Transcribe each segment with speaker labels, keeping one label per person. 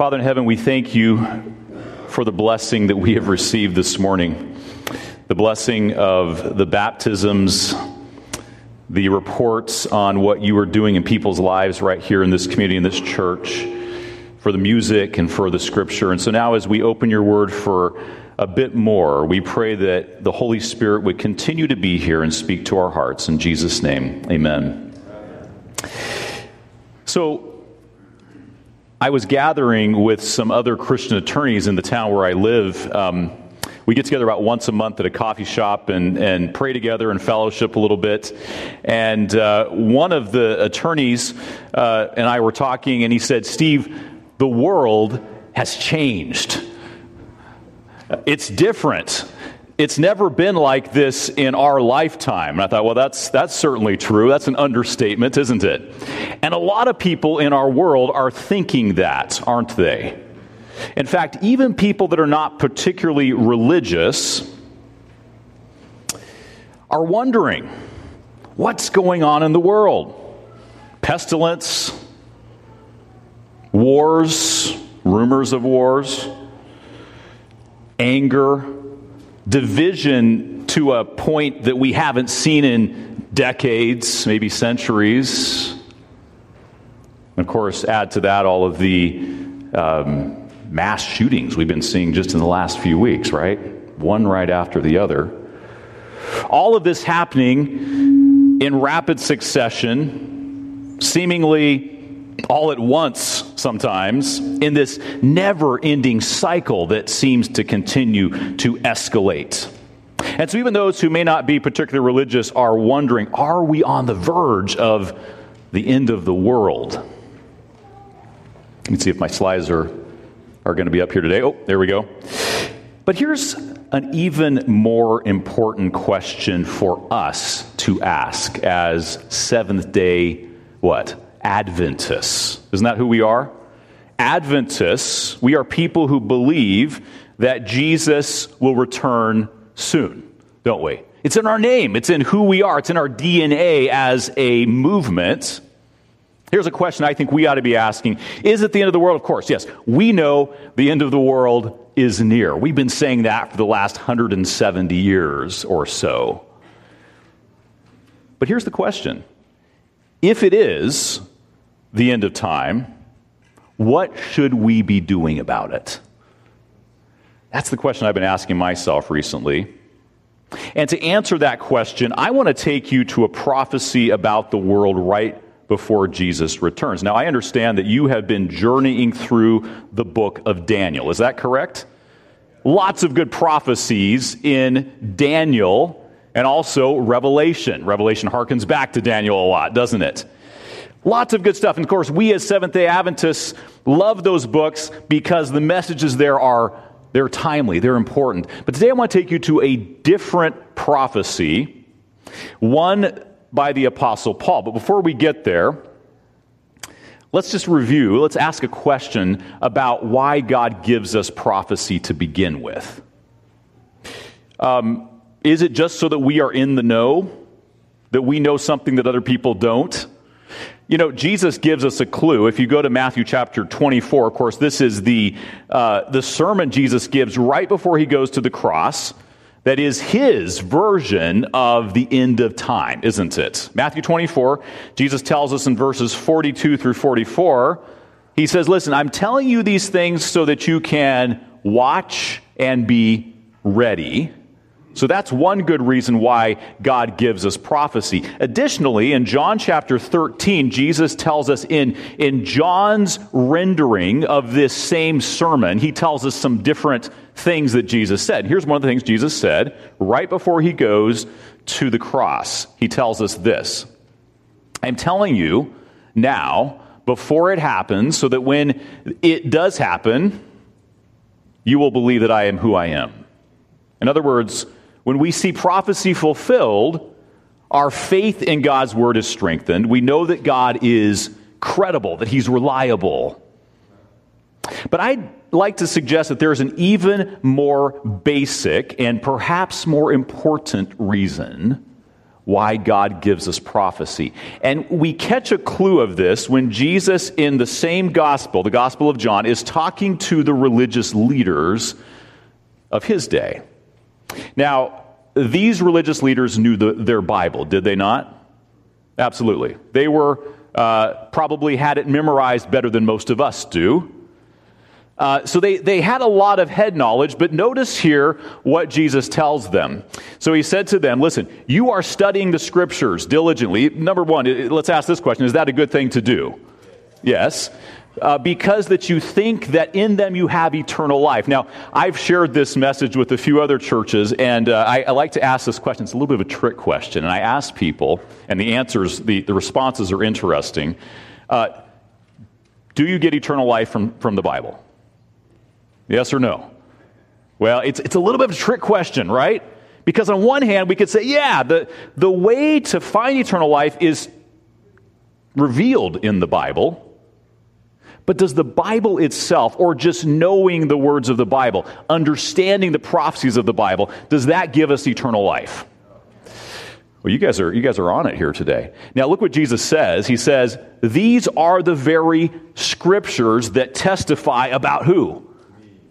Speaker 1: Father in heaven, we thank you for the blessing that we have received this morning. The blessing of the baptisms, the reports on what you are doing in people's lives right here in this community, in this church, for the music and for the scripture. And so now, as we open your word for a bit more, we pray that the Holy Spirit would continue to be here and speak to our hearts. In Jesus' name, amen. So, I was gathering with some other Christian attorneys in the town where I live. Um, we get together about once a month at a coffee shop and, and pray together and fellowship a little bit. And uh, one of the attorneys uh, and I were talking, and he said, Steve, the world has changed. It's different it's never been like this in our lifetime. And I thought, well, that's, that's certainly true. That's an understatement, isn't it? And a lot of people in our world are thinking that, aren't they? In fact, even people that are not particularly religious are wondering what's going on in the world? Pestilence, wars, rumors of wars, anger division to a point that we haven't seen in decades, maybe centuries. And of course, add to that all of the um, mass shootings we've been seeing just in the last few weeks, right? One right after the other. All of this happening in rapid succession, seemingly all at once sometimes in this never ending cycle that seems to continue to escalate. And so, even those who may not be particularly religious are wondering are we on the verge of the end of the world? Let me see if my slides are, are going to be up here today. Oh, there we go. But here's an even more important question for us to ask as Seventh day what? Adventists. Isn't that who we are? Adventists, we are people who believe that Jesus will return soon, don't we? It's in our name, it's in who we are, it's in our DNA as a movement. Here's a question I think we ought to be asking Is it the end of the world? Of course, yes. We know the end of the world is near. We've been saying that for the last 170 years or so. But here's the question If it is, the end of time, what should we be doing about it? That's the question I've been asking myself recently. And to answer that question, I want to take you to a prophecy about the world right before Jesus returns. Now, I understand that you have been journeying through the book of Daniel. Is that correct? Lots of good prophecies in Daniel and also Revelation. Revelation harkens back to Daniel a lot, doesn't it? Lots of good stuff. And of course, we as Seventh day Adventists love those books because the messages there are they're timely, they're important. But today I want to take you to a different prophecy, one by the Apostle Paul. But before we get there, let's just review, let's ask a question about why God gives us prophecy to begin with. Um, is it just so that we are in the know? That we know something that other people don't? You know, Jesus gives us a clue. If you go to Matthew chapter 24, of course, this is the, uh, the sermon Jesus gives right before he goes to the cross. That is his version of the end of time, isn't it? Matthew 24, Jesus tells us in verses 42 through 44, he says, Listen, I'm telling you these things so that you can watch and be ready. So that's one good reason why God gives us prophecy. Additionally, in John chapter 13, Jesus tells us in, in John's rendering of this same sermon, he tells us some different things that Jesus said. Here's one of the things Jesus said right before he goes to the cross. He tells us this I'm telling you now, before it happens, so that when it does happen, you will believe that I am who I am. In other words, when we see prophecy fulfilled, our faith in God's word is strengthened. We know that God is credible, that he's reliable. But I'd like to suggest that there's an even more basic and perhaps more important reason why God gives us prophecy. And we catch a clue of this when Jesus, in the same gospel, the Gospel of John, is talking to the religious leaders of his day. Now, these religious leaders knew the, their Bible, did they not? Absolutely. They were uh, probably had it memorized better than most of us do. Uh, so they, they had a lot of head knowledge, but notice here what Jesus tells them. So he said to them, Listen, you are studying the scriptures diligently. Number one, let's ask this question Is that a good thing to do? Yes. Uh, because that you think that in them you have eternal life. Now, I've shared this message with a few other churches, and uh, I, I, like to ask this question. It's a little bit of a trick question, and I ask people, and the answers, the, the responses are interesting. Uh, do you get eternal life from, from the Bible? Yes or no? Well, it's, it's a little bit of a trick question, right? Because on one hand, we could say, yeah, the, the way to find eternal life is revealed in the Bible. But does the Bible itself, or just knowing the words of the Bible, understanding the prophecies of the Bible, does that give us eternal life? Well, you guys are you guys are on it here today. Now look what Jesus says. He says, "These are the very scriptures that testify about who?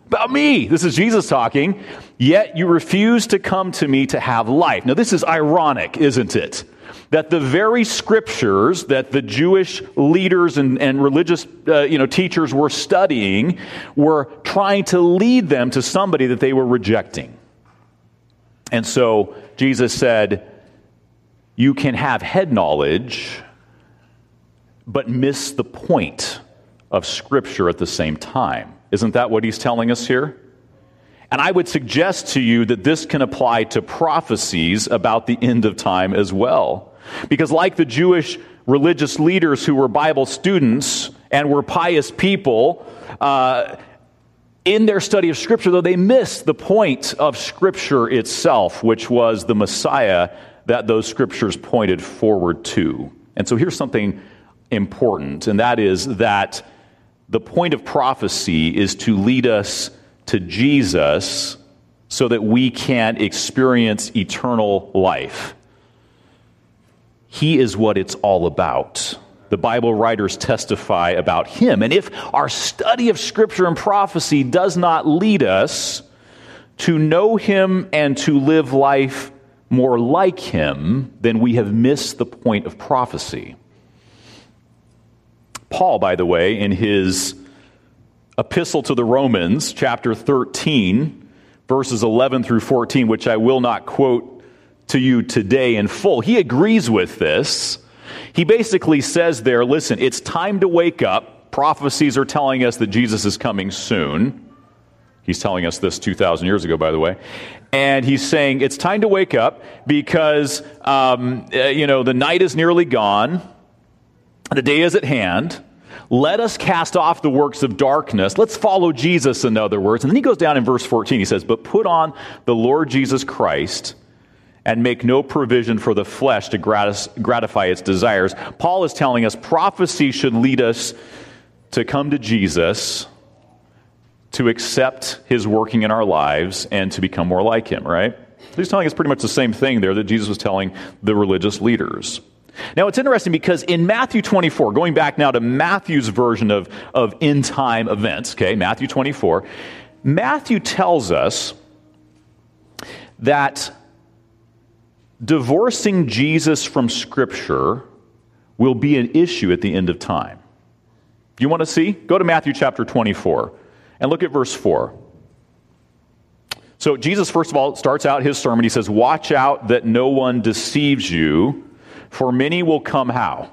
Speaker 1: About me. This is Jesus talking. Yet you refuse to come to me to have life. Now, this is ironic, isn't it? That the very scriptures that the Jewish leaders and, and religious uh, you know, teachers were studying were trying to lead them to somebody that they were rejecting. And so Jesus said, You can have head knowledge, but miss the point of Scripture at the same time. Isn't that what he's telling us here? And I would suggest to you that this can apply to prophecies about the end of time as well. Because, like the Jewish religious leaders who were Bible students and were pious people, uh, in their study of Scripture, though, they missed the point of Scripture itself, which was the Messiah that those Scriptures pointed forward to. And so here's something important, and that is that the point of prophecy is to lead us to Jesus so that we can experience eternal life. He is what it's all about. The Bible writers testify about him. And if our study of Scripture and prophecy does not lead us to know him and to live life more like him, then we have missed the point of prophecy. Paul, by the way, in his epistle to the Romans, chapter 13, verses 11 through 14, which I will not quote to you today in full, he agrees with this. He basically says there listen, it's time to wake up. Prophecies are telling us that Jesus is coming soon. He's telling us this 2,000 years ago, by the way. And he's saying it's time to wake up because, um, uh, you know, the night is nearly gone, the day is at hand. Let us cast off the works of darkness. Let's follow Jesus, in other words. And then he goes down in verse 14. He says, But put on the Lord Jesus Christ and make no provision for the flesh to gratify its desires. Paul is telling us prophecy should lead us to come to Jesus, to accept his working in our lives, and to become more like him, right? He's telling us pretty much the same thing there that Jesus was telling the religious leaders. Now, it's interesting because in Matthew 24, going back now to Matthew's version of, of end time events, okay, Matthew 24, Matthew tells us that divorcing Jesus from Scripture will be an issue at the end of time. You want to see? Go to Matthew chapter 24 and look at verse 4. So, Jesus, first of all, starts out his sermon. He says, Watch out that no one deceives you for many will come how?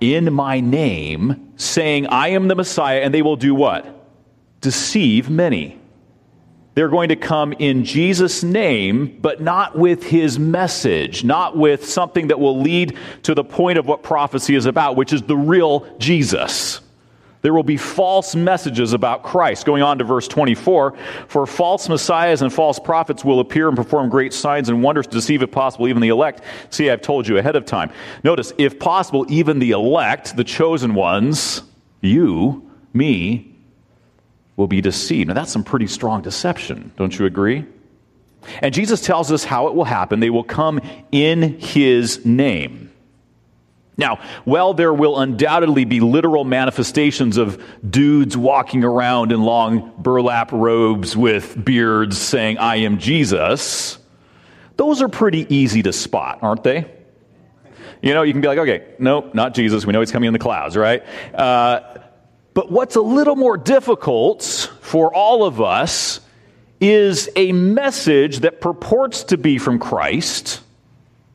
Speaker 1: In my name, saying, I am the Messiah, and they will do what? Deceive many. They're going to come in Jesus' name, but not with his message, not with something that will lead to the point of what prophecy is about, which is the real Jesus. There will be false messages about Christ. Going on to verse 24 For false messiahs and false prophets will appear and perform great signs and wonders to deceive, if possible, even the elect. See, I've told you ahead of time. Notice, if possible, even the elect, the chosen ones, you, me, will be deceived. Now, that's some pretty strong deception, don't you agree? And Jesus tells us how it will happen. They will come in his name. Now, while there will undoubtedly be literal manifestations of dudes walking around in long burlap robes with beards saying, I am Jesus, those are pretty easy to spot, aren't they? You know, you can be like, okay, nope, not Jesus. We know he's coming in the clouds, right? Uh, but what's a little more difficult for all of us is a message that purports to be from Christ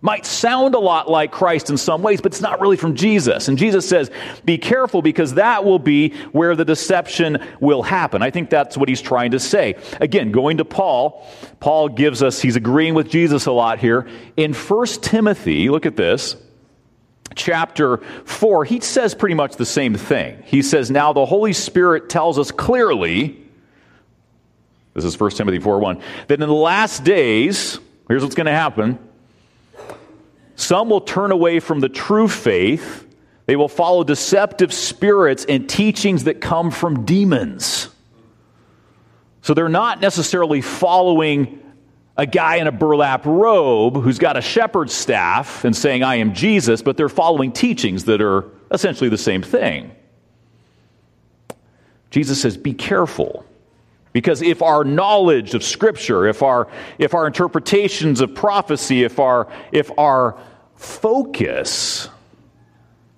Speaker 1: might sound a lot like Christ in some ways, but it's not really from Jesus. And Jesus says, be careful because that will be where the deception will happen. I think that's what he's trying to say. Again, going to Paul, Paul gives us, he's agreeing with Jesus a lot here. In 1 Timothy, look at this, chapter 4, he says pretty much the same thing. He says, Now the Holy Spirit tells us clearly, this is 1 Timothy 4 1, that in the last days, here's what's going to happen some will turn away from the true faith. They will follow deceptive spirits and teachings that come from demons. So they're not necessarily following a guy in a burlap robe who's got a shepherd's staff and saying, I am Jesus, but they're following teachings that are essentially the same thing. Jesus says, Be careful. Because if our knowledge of Scripture, if our, if our interpretations of prophecy, if our, if our focus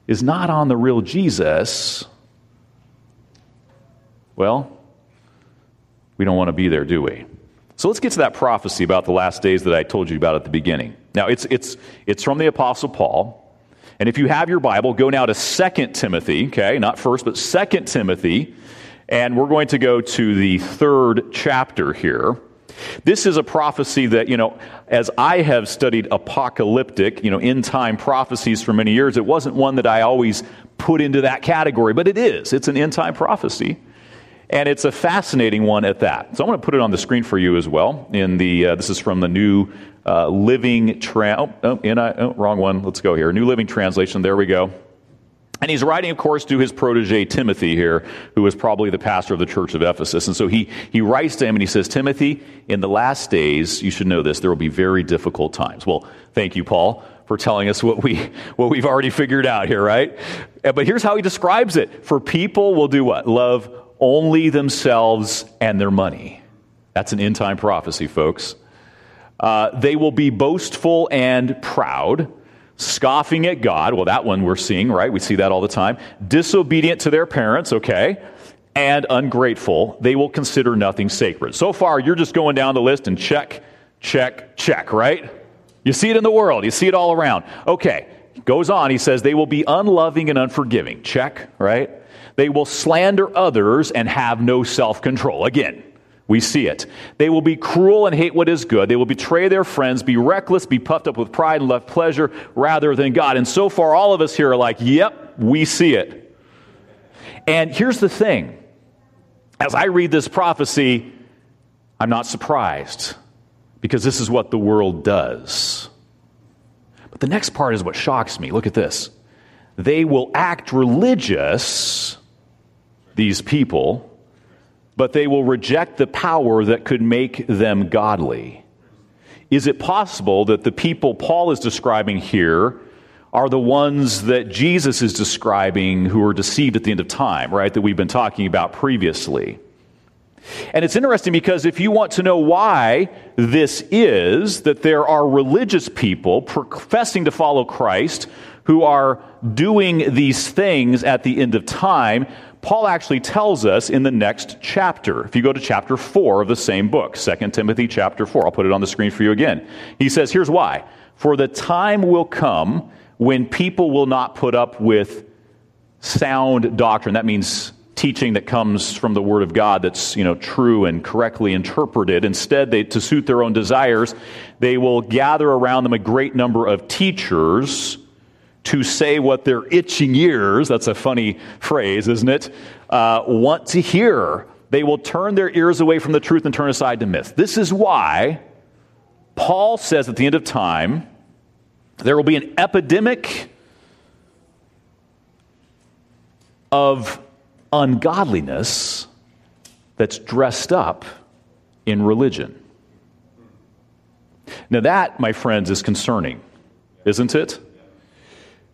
Speaker 1: is not on the real Jesus, well, we don't want to be there, do we? So let's get to that prophecy about the last days that I told you about at the beginning. Now, it's, it's, it's from the Apostle Paul. And if you have your Bible, go now to 2 Timothy, okay? Not first, but 2 Timothy. And we're going to go to the third chapter here. This is a prophecy that, you know, as I have studied apocalyptic, you know, end time prophecies for many years, it wasn't one that I always put into that category, but it is. It's an end time prophecy. And it's a fascinating one at that. So I'm going to put it on the screen for you as well. In the uh, this is from the new uh, Living Tra- oh, oh, oh, wrong one. Let's go here. New Living Translation. There we go. And he's writing, of course, to his protege Timothy here, who was probably the pastor of the church of Ephesus. And so he, he writes to him and he says, Timothy, in the last days, you should know this, there will be very difficult times. Well, thank you, Paul, for telling us what, we, what we've already figured out here, right? Uh, but here's how he describes it. For people will do what? Love only themselves and their money. That's an end time prophecy, folks. Uh, they will be boastful and proud scoffing at God. Well, that one we're seeing, right? We see that all the time. Disobedient to their parents, okay? And ungrateful. They will consider nothing sacred. So far, you're just going down the list and check, check, check, right? You see it in the world, you see it all around. Okay, goes on, he says, they will be unloving and unforgiving. Check, right? They will slander others and have no self control. Again, we see it. They will be cruel and hate what is good. They will betray their friends, be reckless, be puffed up with pride, and love pleasure rather than God. And so far, all of us here are like, yep, we see it. And here's the thing as I read this prophecy, I'm not surprised because this is what the world does. But the next part is what shocks me. Look at this. They will act religious, these people but they will reject the power that could make them godly. Is it possible that the people Paul is describing here are the ones that Jesus is describing who are deceived at the end of time, right? That we've been talking about previously. And it's interesting because if you want to know why this is, that there are religious people professing to follow Christ who are doing these things at the end of time, Paul actually tells us in the next chapter. If you go to chapter 4 of the same book, 2 Timothy chapter 4, I'll put it on the screen for you again. He says, Here's why. For the time will come when people will not put up with sound doctrine. That means teaching that comes from the Word of God that's you know true and correctly interpreted. Instead, they, to suit their own desires, they will gather around them a great number of teachers to say what their itching ears, that's a funny phrase, isn't it, uh, want to hear. They will turn their ears away from the truth and turn aside to myth. This is why Paul says at the end of time, there will be an epidemic of ungodliness that's dressed up in religion. Now, that, my friends, is concerning, isn't it?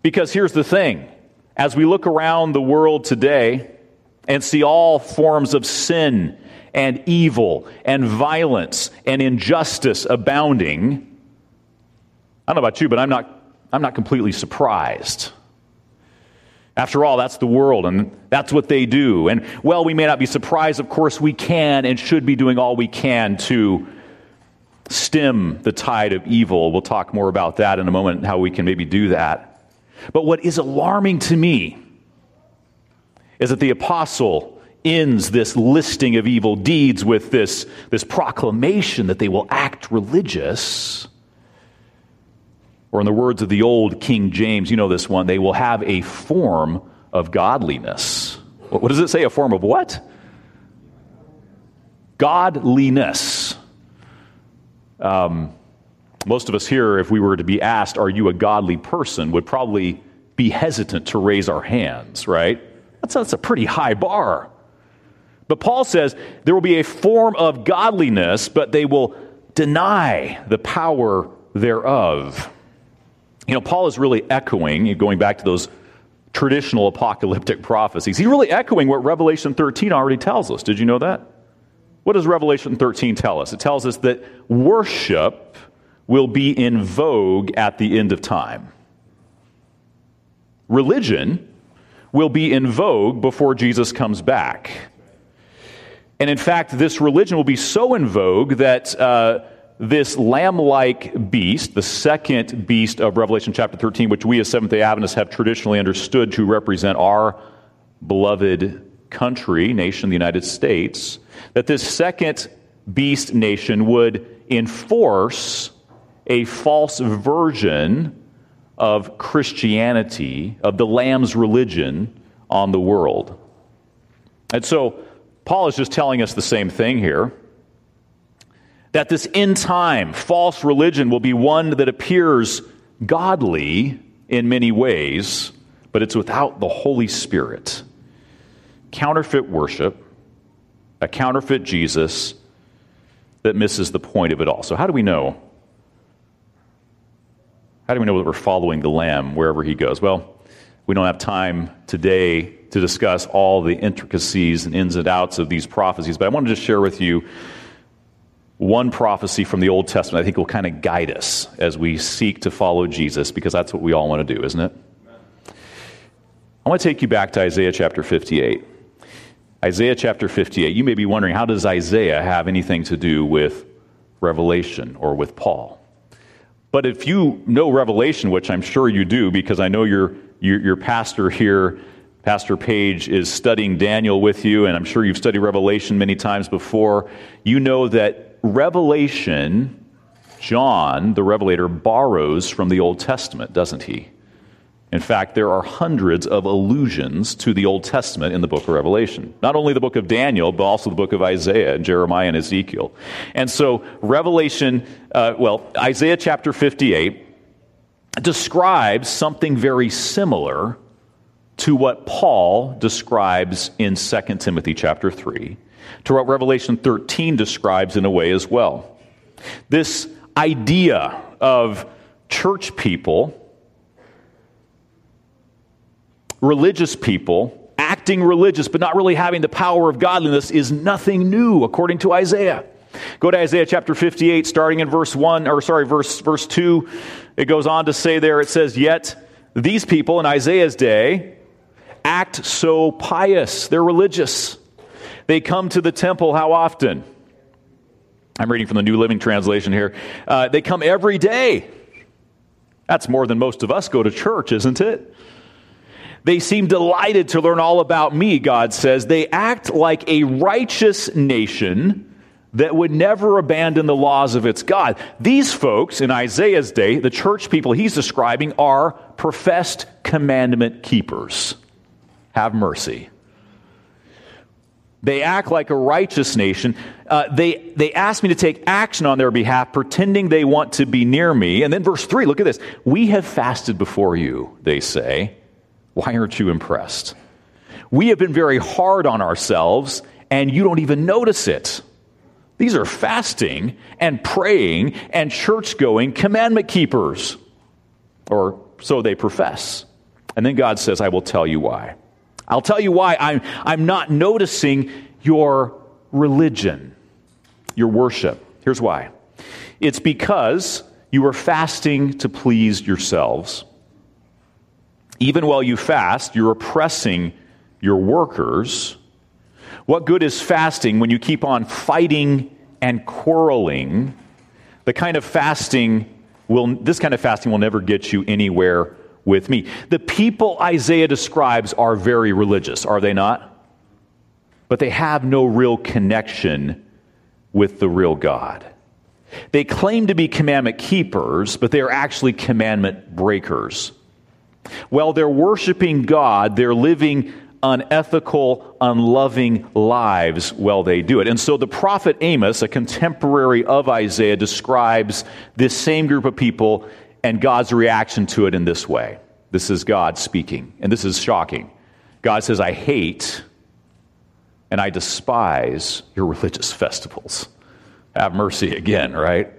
Speaker 1: Because here's the thing as we look around the world today and see all forms of sin and evil and violence and injustice abounding, I don't know about you, but I'm not, I'm not completely surprised. After all, that's the world, and that's what they do. And, well, we may not be surprised. Of course, we can and should be doing all we can to stem the tide of evil. We'll talk more about that in a moment, how we can maybe do that. But what is alarming to me is that the apostle ends this listing of evil deeds with this, this proclamation that they will act religious. Or, in the words of the old King James, you know this one, they will have a form of godliness. What does it say? A form of what? Godliness. Um, most of us here, if we were to be asked, Are you a godly person? would probably be hesitant to raise our hands, right? That's, that's a pretty high bar. But Paul says there will be a form of godliness, but they will deny the power thereof. You know, Paul is really echoing, going back to those traditional apocalyptic prophecies, he's really echoing what Revelation 13 already tells us. Did you know that? What does Revelation 13 tell us? It tells us that worship will be in vogue at the end of time. Religion will be in vogue before Jesus comes back. And in fact, this religion will be so in vogue that uh, this lamb like beast, the second beast of Revelation chapter 13, which we as Seventh day Adventists have traditionally understood to represent our beloved country, nation, the United States, that this second beast nation would enforce a false version of Christianity, of the Lamb's religion on the world. And so, Paul is just telling us the same thing here that this end time false religion will be one that appears godly in many ways, but it's without the Holy Spirit. Counterfeit worship, a counterfeit Jesus that misses the point of it all. So, how do we know? How do we know that we're following the Lamb wherever he goes? Well, we don't have time today to discuss all the intricacies and ins and outs of these prophecies, but I wanted to share with you one prophecy from the Old Testament I think will kind of guide us as we seek to follow Jesus, because that's what we all want to do, isn't it? I want to take you back to Isaiah chapter 58. Isaiah chapter 58. You may be wondering, how does Isaiah have anything to do with Revelation or with Paul? But if you know Revelation, which I'm sure you do, because I know your, your, your pastor here, Pastor Page, is studying Daniel with you, and I'm sure you've studied Revelation many times before, you know that Revelation, John, the Revelator, borrows from the Old Testament, doesn't he? In fact, there are hundreds of allusions to the Old Testament in the book of Revelation. Not only the book of Daniel, but also the book of Isaiah and Jeremiah and Ezekiel. And so, Revelation, uh, well, Isaiah chapter 58 describes something very similar to what Paul describes in 2 Timothy chapter 3, to what Revelation 13 describes in a way as well. This idea of church people religious people acting religious but not really having the power of godliness is nothing new according to Isaiah. Go to Isaiah chapter 58 starting in verse 1 or sorry verse verse 2 it goes on to say there it says yet these people in Isaiah's day act so pious. They're religious. They come to the temple how often? I'm reading from the New Living Translation here. Uh, they come every day. That's more than most of us go to church isn't it they seem delighted to learn all about me, God says. They act like a righteous nation that would never abandon the laws of its God. These folks in Isaiah's day, the church people he's describing, are professed commandment keepers. Have mercy. They act like a righteous nation. Uh, they, they ask me to take action on their behalf, pretending they want to be near me. And then, verse 3, look at this. We have fasted before you, they say. Why aren't you impressed? We have been very hard on ourselves, and you don't even notice it. These are fasting and praying and church going commandment keepers. Or so they profess. And then God says, I will tell you why. I'll tell you why I'm, I'm not noticing your religion, your worship. Here's why it's because you are fasting to please yourselves. Even while you fast, you're oppressing your workers. What good is fasting when you keep on fighting and quarreling? The kind of fasting will, this kind of fasting will never get you anywhere with me. The people Isaiah describes are very religious, are they not? But they have no real connection with the real God. They claim to be commandment keepers, but they are actually commandment breakers. While they're worshiping God, they're living unethical, unloving lives while they do it. And so the prophet Amos, a contemporary of Isaiah, describes this same group of people and God's reaction to it in this way. This is God speaking, and this is shocking. God says, I hate and I despise your religious festivals. Have mercy again, right?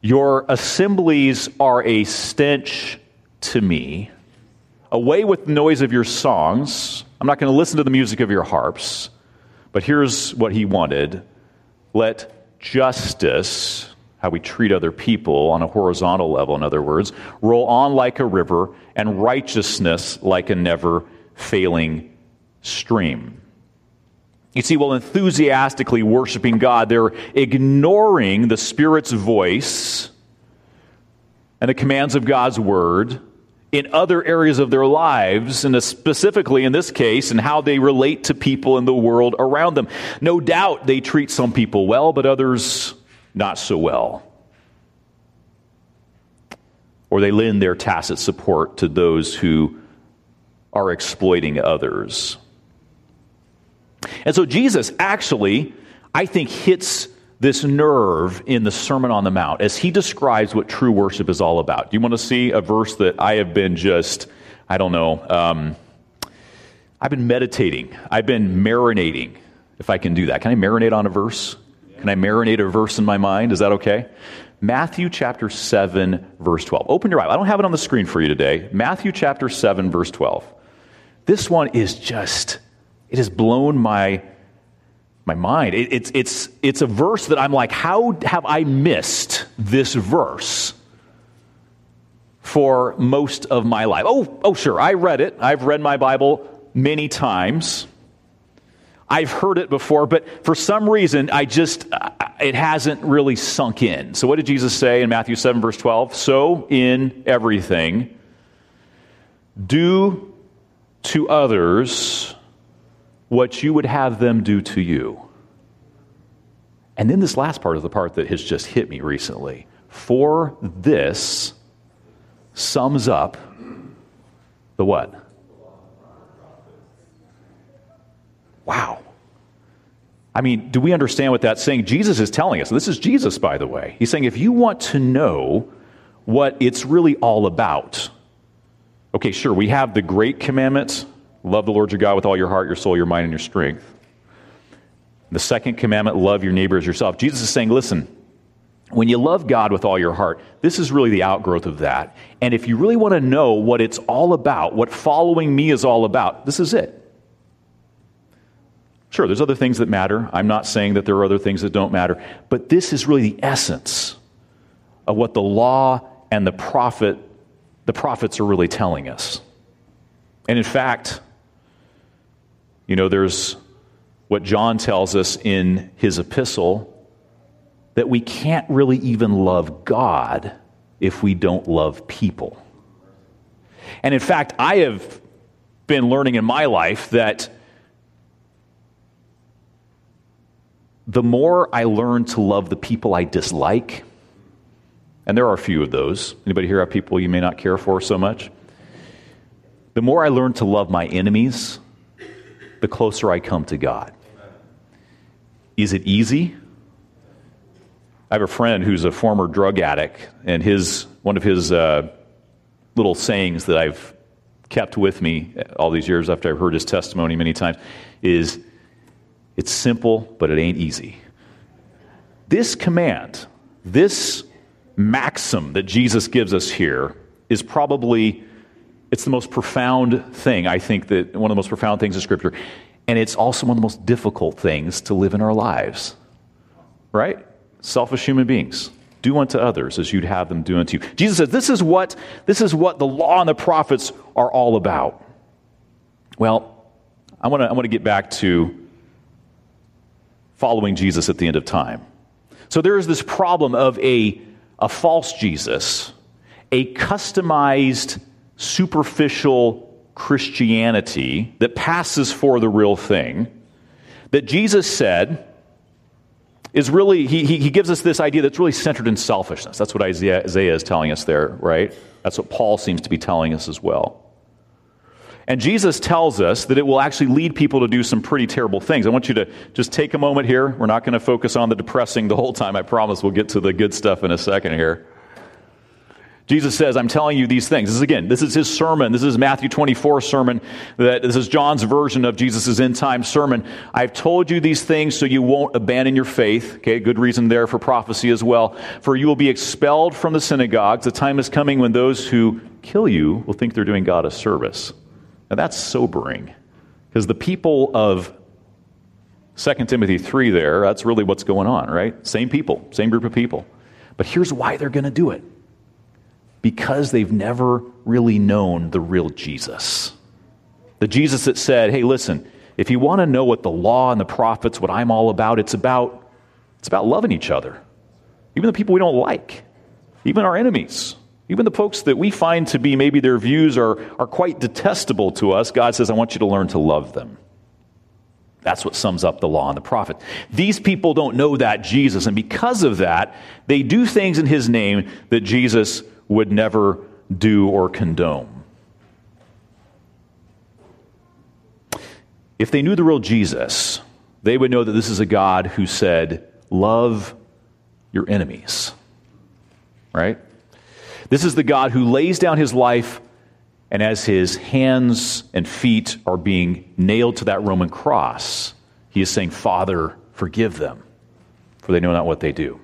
Speaker 1: Your assemblies are a stench to me. Away with the noise of your songs. I'm not going to listen to the music of your harps. But here's what he wanted let justice, how we treat other people on a horizontal level, in other words, roll on like a river, and righteousness like a never failing stream. You see, while enthusiastically worshiping God, they're ignoring the Spirit's voice and the commands of God's Word in other areas of their lives, and specifically in this case, and how they relate to people in the world around them. No doubt they treat some people well, but others not so well. Or they lend their tacit support to those who are exploiting others. And so Jesus actually, I think, hits this nerve in the Sermon on the Mount as he describes what true worship is all about. Do you want to see a verse that I have been just, I don't know, um, I've been meditating, I've been marinating, if I can do that. Can I marinate on a verse? Can I marinate a verse in my mind? Is that okay? Matthew chapter 7, verse 12. Open your Bible. I don't have it on the screen for you today. Matthew chapter 7, verse 12. This one is just, it has blown my my mind. It, it's, it's, it's a verse that I'm like, how have I missed this verse for most of my life? Oh, oh, sure, I read it. I've read my Bible many times. I've heard it before, but for some reason, I just, it hasn't really sunk in. So, what did Jesus say in Matthew 7, verse 12? So, in everything, do to others what you would have them do to you. And then this last part is the part that has just hit me recently. For this sums up the what? Wow. I mean, do we understand what that's saying? Jesus is telling us. This is Jesus, by the way. He's saying if you want to know what it's really all about, okay, sure, we have the great commandments Love the Lord your God with all your heart, your soul, your mind, and your strength. The second commandment, love your neighbor as yourself. Jesus is saying, listen, when you love God with all your heart, this is really the outgrowth of that. And if you really want to know what it's all about, what following me is all about, this is it. Sure, there's other things that matter. I'm not saying that there are other things that don't matter. But this is really the essence of what the law and the prophet the prophets are really telling us. And in fact, you know, there's what John tells us in his epistle that we can't really even love God if we don't love people. And in fact, I have been learning in my life that the more I learn to love the people I dislike, and there are a few of those. Anybody here have people you may not care for so much? The more I learn to love my enemies, the closer I come to God. Is it easy? I have a friend who's a former drug addict, and his one of his uh, little sayings that I've kept with me all these years after I've heard his testimony many times is, "It's simple, but it ain't easy." This command, this maxim that Jesus gives us here is probably it's the most profound thing I think that one of the most profound things in scripture and it's also one of the most difficult things to live in our lives. Right? Selfish human beings. Do unto others as you'd have them do unto you. Jesus says this is what this is what the law and the prophets are all about. Well, I want to I want to get back to following Jesus at the end of time. So there is this problem of a, a false Jesus, a customized, superficial Christianity that passes for the real thing, that Jesus said is really, he, he, gives us this idea that's really centered in selfishness. That's what Isaiah, Isaiah is telling us there, right? That's what Paul seems to be telling us as well. And Jesus tells us that it will actually lead people to do some pretty terrible things. I want you to just take a moment here. We're not going to focus on the depressing the whole time. I promise we'll get to the good stuff in a second here. Jesus says, I'm telling you these things. This is again, this is his sermon. This is Matthew 24 sermon. That this is John's version of Jesus' end time sermon. I've told you these things so you won't abandon your faith. Okay, good reason there for prophecy as well. For you will be expelled from the synagogues. The time is coming when those who kill you will think they're doing God a service. Now that's sobering because the people of 2 Timothy 3 there, that's really what's going on, right? Same people, same group of people. But here's why they're going to do it because they've never really known the real Jesus. The Jesus that said, hey, listen, if you want to know what the law and the prophets, what I'm all about, it's about, it's about loving each other. Even the people we don't like, even our enemies. Even the folks that we find to be maybe their views are, are quite detestable to us, God says, I want you to learn to love them. That's what sums up the law and the prophet. These people don't know that Jesus, and because of that, they do things in his name that Jesus would never do or condone. If they knew the real Jesus, they would know that this is a God who said, Love your enemies. Right? This is the God who lays down his life, and as his hands and feet are being nailed to that Roman cross, he is saying, Father, forgive them, for they know not what they do.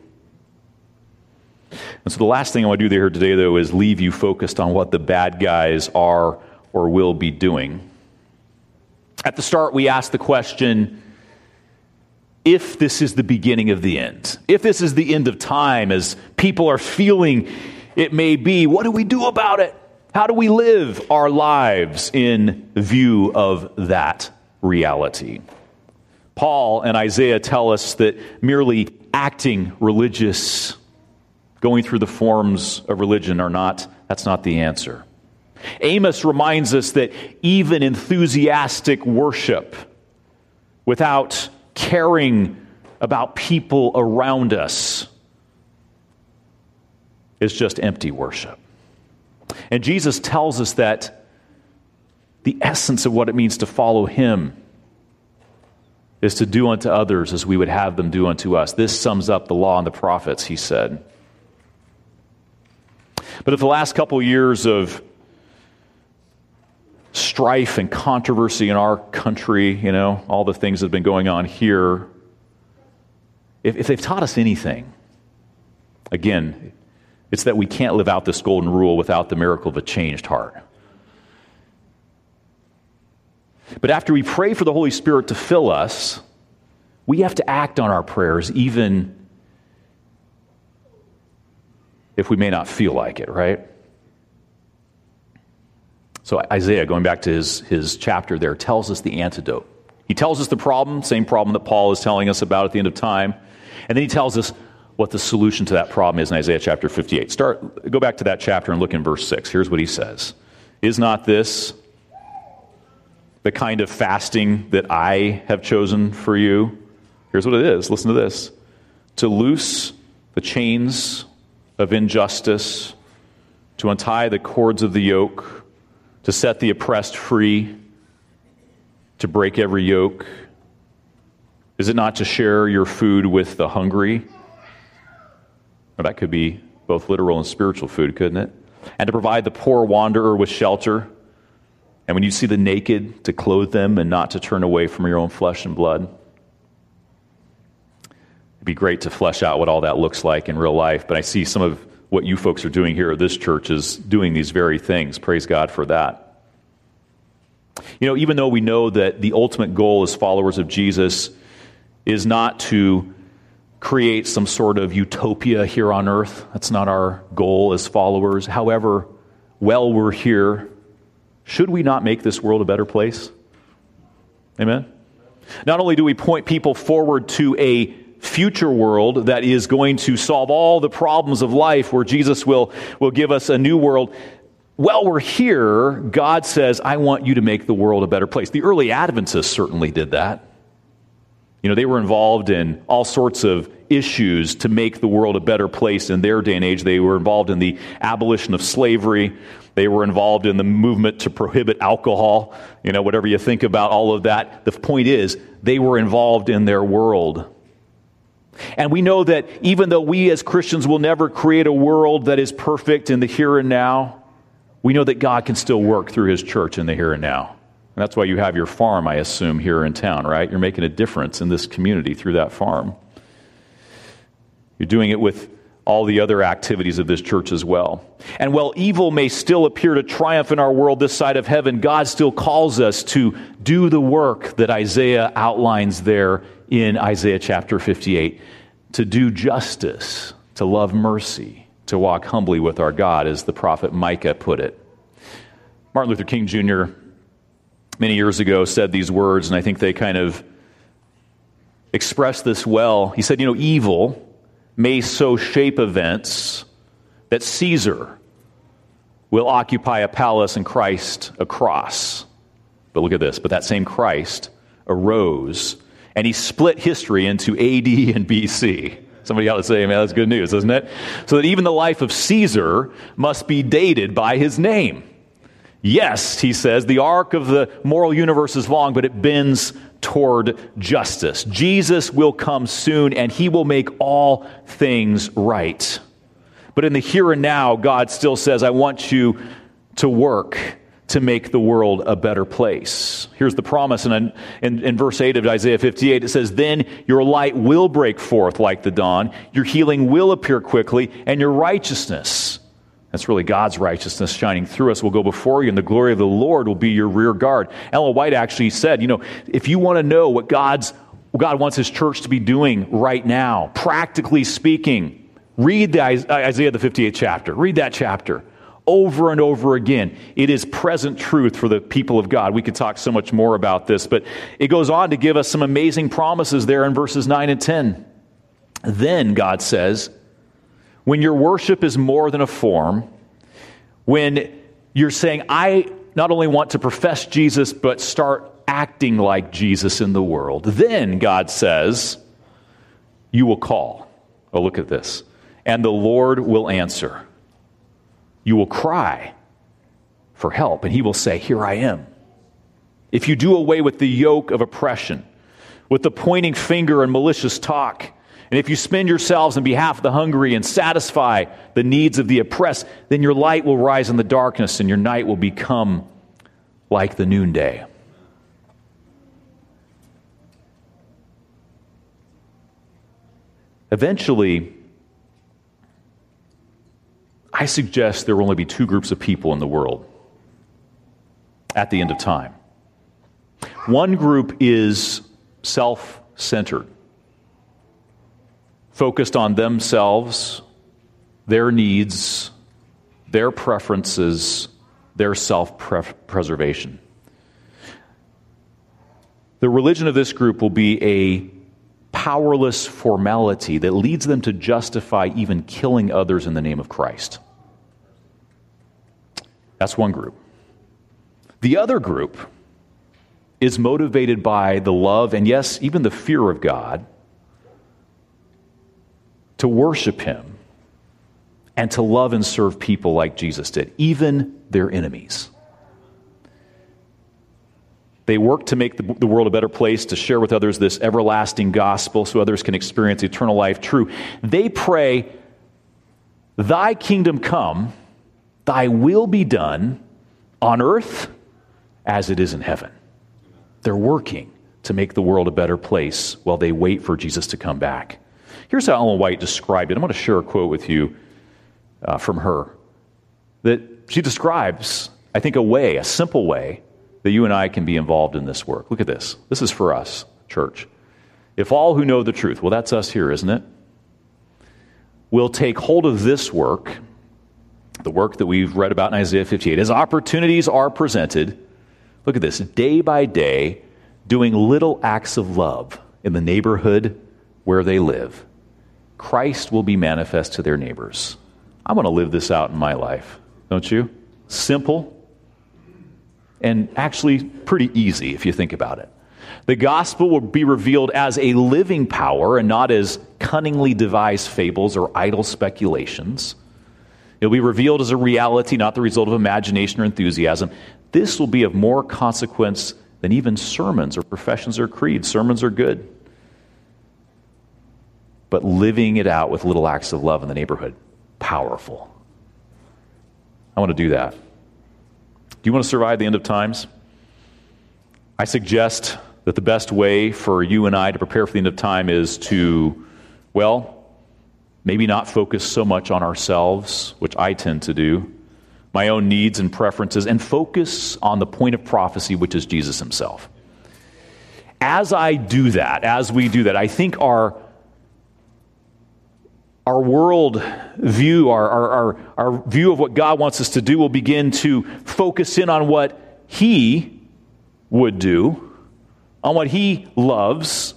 Speaker 1: And so the last thing I want to do here today, though, is leave you focused on what the bad guys are or will be doing. At the start, we asked the question if this is the beginning of the end, if this is the end of time, as people are feeling it may be, what do we do about it? How do we live our lives in view of that reality? Paul and Isaiah tell us that merely acting religious, going through the forms of religion are not, that's not the answer. Amos reminds us that even enthusiastic worship without caring about people around us is just empty worship. And Jesus tells us that the essence of what it means to follow him is to do unto others as we would have them do unto us. This sums up the law and the prophets, he said. But if the last couple years of strife and controversy in our country, you know, all the things that have been going on here, if, if they've taught us anything, again, it's that we can't live out this golden rule without the miracle of a changed heart. But after we pray for the Holy Spirit to fill us, we have to act on our prayers, even if we may not feel like it, right? So, Isaiah, going back to his, his chapter there, tells us the antidote. He tells us the problem, same problem that Paul is telling us about at the end of time. And then he tells us what the solution to that problem is in Isaiah chapter 58. Start, go back to that chapter and look in verse 6. Here's what he says Is not this the kind of fasting that I have chosen for you? Here's what it is. Listen to this to loose the chains of injustice, to untie the cords of the yoke, to set the oppressed free, to break every yoke. Is it not to share your food with the hungry? Or that could be both literal and spiritual food, couldn't it? And to provide the poor wanderer with shelter. And when you see the naked, to clothe them and not to turn away from your own flesh and blood. Be great to flesh out what all that looks like in real life, but I see some of what you folks are doing here at this church is doing these very things. Praise God for that. You know, even though we know that the ultimate goal as followers of Jesus is not to create some sort of utopia here on earth, that's not our goal as followers. However, while we're here, should we not make this world a better place? Amen? Not only do we point people forward to a future world that is going to solve all the problems of life, where Jesus will, will give us a new world, while we're here, God says, I want you to make the world a better place. The early Adventists certainly did that. You know, they were involved in all sorts of issues to make the world a better place in their day and age. They were involved in the abolition of slavery. They were involved in the movement to prohibit alcohol. You know, whatever you think about all of that, the point is, they were involved in their world. And we know that even though we as Christians will never create a world that is perfect in the here and now, we know that God can still work through His church in the here and now. And that's why you have your farm, I assume, here in town, right? You're making a difference in this community through that farm. You're doing it with all the other activities of this church as well. And while evil may still appear to triumph in our world this side of heaven, God still calls us to do the work that Isaiah outlines there in Isaiah chapter 58 to do justice, to love mercy, to walk humbly with our God, as the prophet Micah put it. Martin Luther King Jr. many years ago said these words, and I think they kind of express this well. He said, You know, evil may so shape events that Caesar will occupy a palace and Christ a cross. But look at this. But that same Christ arose and he split history into AD and BC. Somebody ought to say, man, that's good news, isn't it? So that even the life of Caesar must be dated by his name. Yes, he says, the arc of the moral universe is long, but it bends toward justice. Jesus will come soon and he will make all things right. But in the here and now, God still says, I want you to work to make the world a better place. Here's the promise in, in, in, verse 8 of Isaiah 58. It says, Then your light will break forth like the dawn, your healing will appear quickly, and your righteousness that's really God's righteousness shining through us will go before you, and the glory of the Lord will be your rear guard. Ellen White actually said, you know, if you want to know what God's God wants his church to be doing right now, practically speaking, read the uh, Isaiah the 58th chapter. Read that chapter over and over again. It is present truth for the people of God. We could talk so much more about this, but it goes on to give us some amazing promises there in verses 9 and 10. Then God says, when your worship is more than a form, when you're saying, I not only want to profess Jesus, but start acting like Jesus in the world, then God says, You will call. Oh, look at this. And the Lord will answer. You will cry for help, and He will say, Here I am. If you do away with the yoke of oppression, with the pointing finger and malicious talk, and if you spend yourselves on behalf of the hungry and satisfy the needs of the oppressed, then your light will rise in the darkness and your night will become like the noonday. Eventually, I suggest there will only be two groups of people in the world at the end of time. One group is self centered focused on themselves, their needs, their preferences, their self preservation. The religion of this group will be a powerless formality that leads them to justify even killing others in the name of Christ. That's one group. The other group is motivated by the love and, yes, even the fear of God to worship Him and to love and serve people like Jesus did, even their enemies. They work to make the, the, world a better place, to share with others this everlasting gospel so others can experience eternal life true. They pray, Thy kingdom come, Thy will be done on earth as it is in heaven. They're working to make the world a better place while they wait for Jesus to come back. Here's how Ellen White described it. I'm going to share a quote with you uh, from her that she describes, I think, a way, a simple way that you and I can be involved in this work. Look at this. This is for us, church. If all who know the truth, well, that's us here, isn't it? Will take hold of this work, the work that we've read about in Isaiah 58, as opportunities are presented, look at this, day by day, doing little acts of love in the neighborhood where they live, Christ will be manifest to their neighbors. I want to live this out in my life, don't you? Simple and actually pretty easy if you think about it. The gospel will be revealed as a living power and not as cunningly devised fables or idle speculations. It'll be revealed as a reality, not the result of imagination or enthusiasm. This will be of more consequence than even sermons or professions or creeds. Sermons are good. But living it out with little acts of love in the neighborhood, powerful. I want to do that. Do you want to survive the end of times? I suggest that the best way for you and I to prepare for the end of time is to, well, maybe not focus so much on ourselves, which I tend to do, my own needs and preferences, and focus on the point of prophecy, which is Jesus himself. As I do that, as we do that, I think our our world view, our, our, our, our, view of what God wants us to do, will begin to focus in on what He would do on what He loves.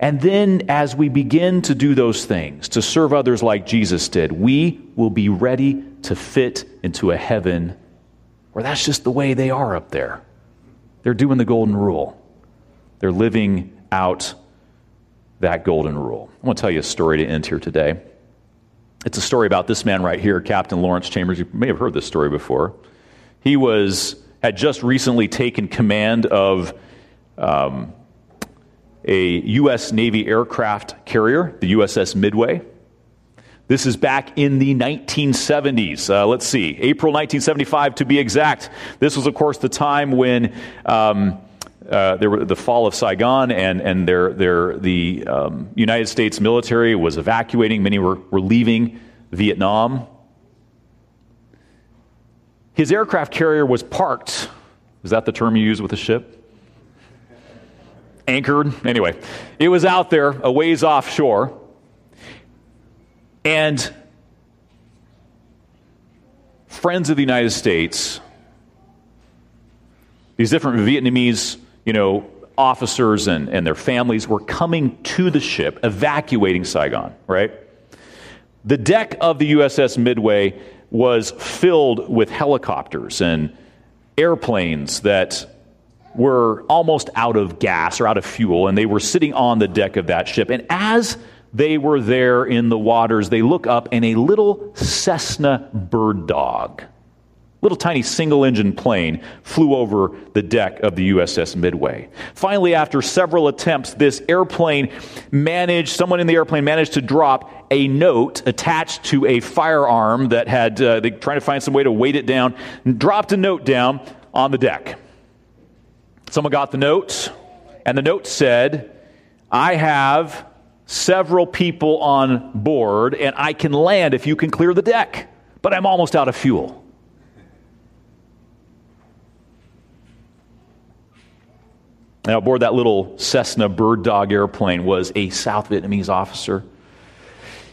Speaker 1: And then, as we begin to do those things, to serve others like Jesus did, we will be ready to fit into a heaven where that's just the way they are up there. They're doing the golden rule, they're living out that golden rule. I want to tell you a story to end here today. It's a story about this man right here, Captain Lawrence Chambers. You may have heard this story before. He was had just recently taken command of um, a U.S. Navy aircraft carrier, the USS Midway. This is back in the 1970s. Uh, let's see, April 1975 to be exact. This was, of course, the time when um, uh, there were the fall of Saigon and, and their, their, the um, United States military was evacuating. Many were, were leaving Vietnam. His aircraft carrier was parked. Is that the term you use with a ship? anchored. Anyway, it was out there a ways offshore. And friends of the United States, these different Vietnamese, you know, officers and, and their families were coming to the ship, evacuating Saigon, right? The deck of the USS Midway was filled with helicopters and airplanes that were almost out of gas or out of fuel, and they were sitting on the deck of that ship. And as they were there in the waters, they look up, and a little Cessna bird dog, little tiny single engine plane, flew over the deck of the USS Midway. Finally, after several attempts, this airplane managed, someone in the airplane managed to drop a note attached to a firearm that had, uh, they trying to find some way to weight it down, dropped a note down on the deck. Someone got the note, and the note said, I have several people on board, and I can land if you can clear the deck, but I'm almost out of fuel. Now, aboard that little Cessna bird dog airplane was a South Vietnamese officer.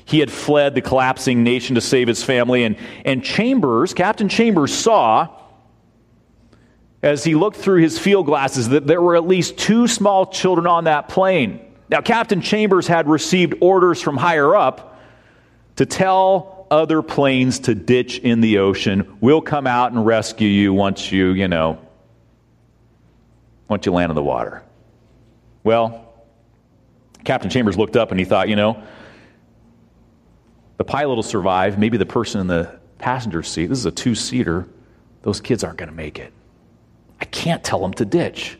Speaker 1: He had fled the collapsing nation to save his family, and, and Chambers, Captain Chambers, saw as he looked through his field glasses that there were at least two small children on that plane. Now, Captain Chambers had received orders from higher up to tell other planes to ditch in the ocean. We'll come out and rescue you once you, you know, once you land in the water. Well, Captain Chambers looked up and he thought, you know, the pilot will survive. Maybe the person in the passenger seat, this is a two seater, those kids aren't going to make it. I can't tell them to ditch.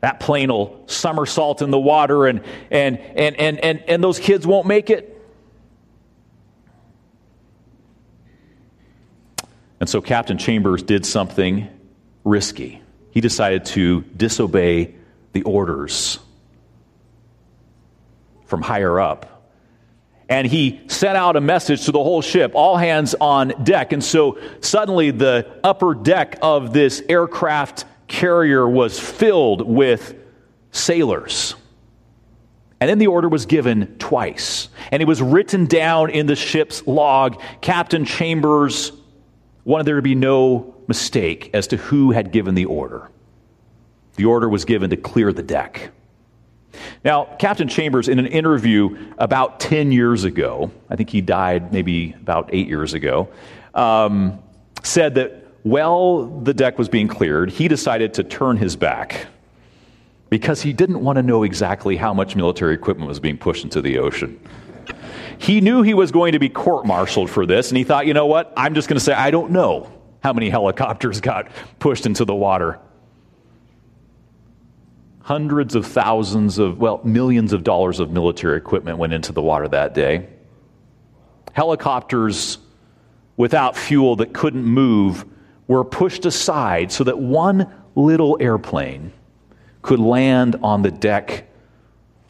Speaker 1: That plane will somersault in the water and, and, and, and, and, and those kids won't make it. And so Captain Chambers did something risky. He decided to disobey the orders from higher up and he sent out a message to the whole ship all hands on deck. And so suddenly the upper deck of this aircraft carrier was filled with sailors. And then the order was given twice. And it was written down in the ship's log. Captain Chambers wanted there to be no mistake as to who had given the order. The order was given to clear the deck. Now, Captain Chambers, in an interview about 10 years ago, I think he died maybe about eight years ago, um, said that while the deck was being cleared, he decided to turn his back because he didn't want to know exactly how much military equipment was being pushed into the ocean. He knew he was going to be court martialed for this, and he thought, you know what? I'm just going to say, I don't know how many helicopters got pushed into the water hundreds of thousands of, well, millions of dollars of military equipment went into the water that day. Helicopters without fuel that couldn't move were pushed aside so that one little airplane could land on the deck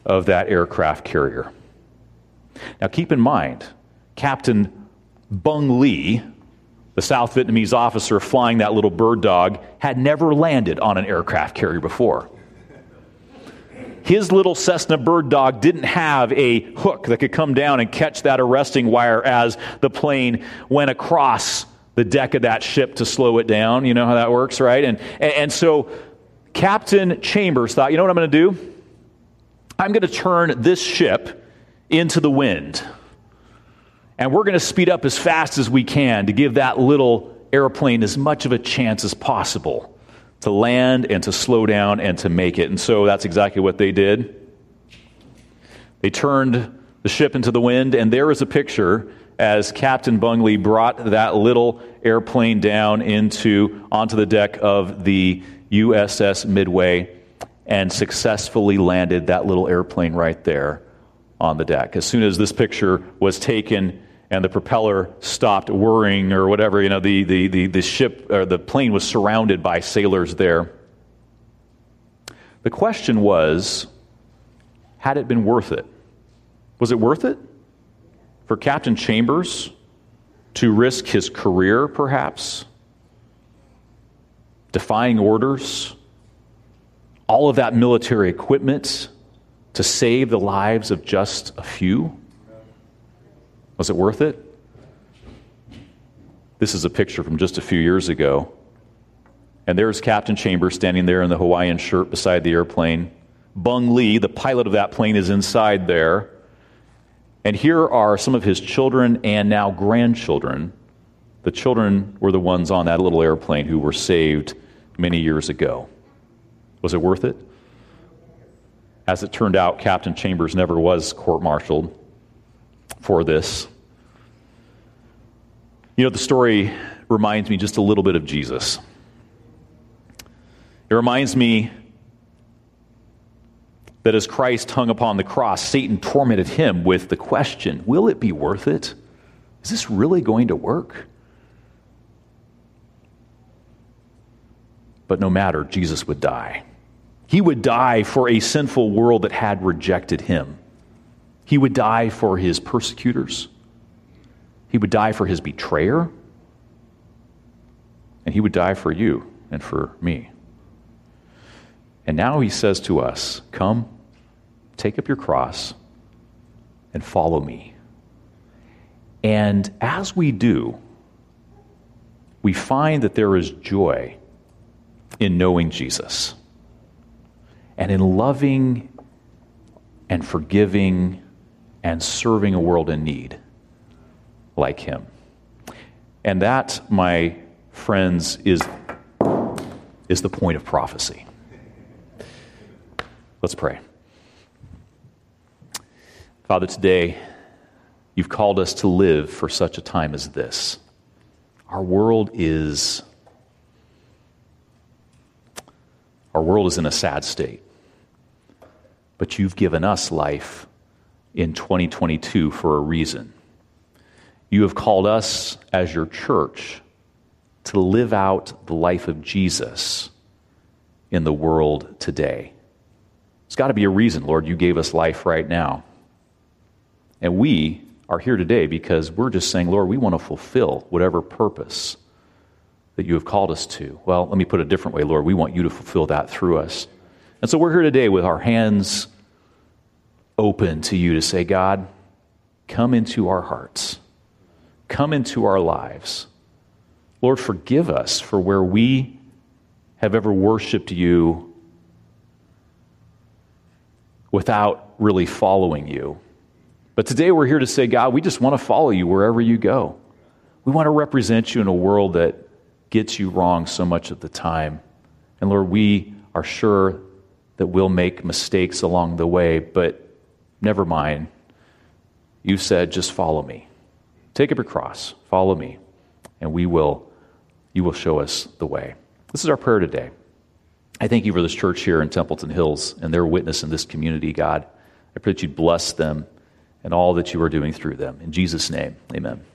Speaker 1: of that aircraft carrier. Now, keep in mind, Captain Bung Lee, the South Vietnamese officer flying that little bird dog, had never landed on an aircraft carrier before his little Cessna bird dog didn't have a hook that could come down and catch that arresting wire as the plane went across the deck of that ship to slow it down. You know how that works, right? And, and, so Captain Chambers thought, you know what I'm going to do? I'm going to turn this ship into the wind. And we're going to speed up as fast as we can to give that little airplane as much of a chance as possible to land and to slow down and to make it. And so that's exactly what they did. They turned the ship into the wind, and there is a picture as Captain Bungley brought that little airplane down into onto the deck of the USS Midway and successfully landed that little airplane right there on the deck. As soon as this picture was taken, and the propeller stopped whirring or whatever, you know, the, the, the, the ship or the plane was surrounded by sailors there. The question was had it been worth it? Was it worth it for Captain Chambers to risk his career, perhaps? Defying orders? All of that military equipment to save the lives of just a few? Was it worth it? This is a picture from just a few years ago. And there's Captain Chambers standing there in the Hawaiian shirt beside the airplane. Bung Lee, the pilot of that plane, is inside there. And here are some of his children and now grandchildren. The children were the ones on that little airplane who were saved many years ago. Was it worth it? As it turned out, Captain Chambers never was court martialed for this. You know, the story reminds me just a little bit of Jesus. It reminds me that as Christ hung upon the cross, Satan tormented him with the question Will it be worth it? Is this really going to work? But no matter, Jesus would die. He would die for a sinful world that had rejected him. He would die for his persecutors. He would die for his betrayer. And he would die for you and for me. And now he says to us, Come, take up your cross, and follow me. And as we do, we find that there is joy in knowing Jesus and in loving and forgiving and serving a world in need like him. And that, my friends, is, is the point of prophecy. Let's pray. Father, today you've called us to live for such a time as this. Our world is our world is in a sad state. But you've given us life in 2022 for a reason. You have called us as your church to live out the life of Jesus in the world today. It's got to be a reason, Lord, you gave us life right now. And we are here today because we're just saying, Lord, we want to fulfill whatever purpose that you have called us to. Well, let me put it a different way, Lord. We want you to fulfill that through us. And so we're here today with our hands open to you to say, God, come into our hearts, come into our lives. Lord, forgive us for where we have ever worshiped you without really following you. But today we're here to say, God, we just want to follow you wherever you go. We want to represent you in a world that gets you wrong so much of the time. And Lord, we are sure that we'll make mistakes along the way, but never mind. You said, just follow me. Take up your cross, follow me, and we will, you will show us the way. This is our prayer today. I thank you for this church here in Templeton Hills and their witness in this community, God. I pray that you bless them and all that you are doing through them. In Jesus' name, amen.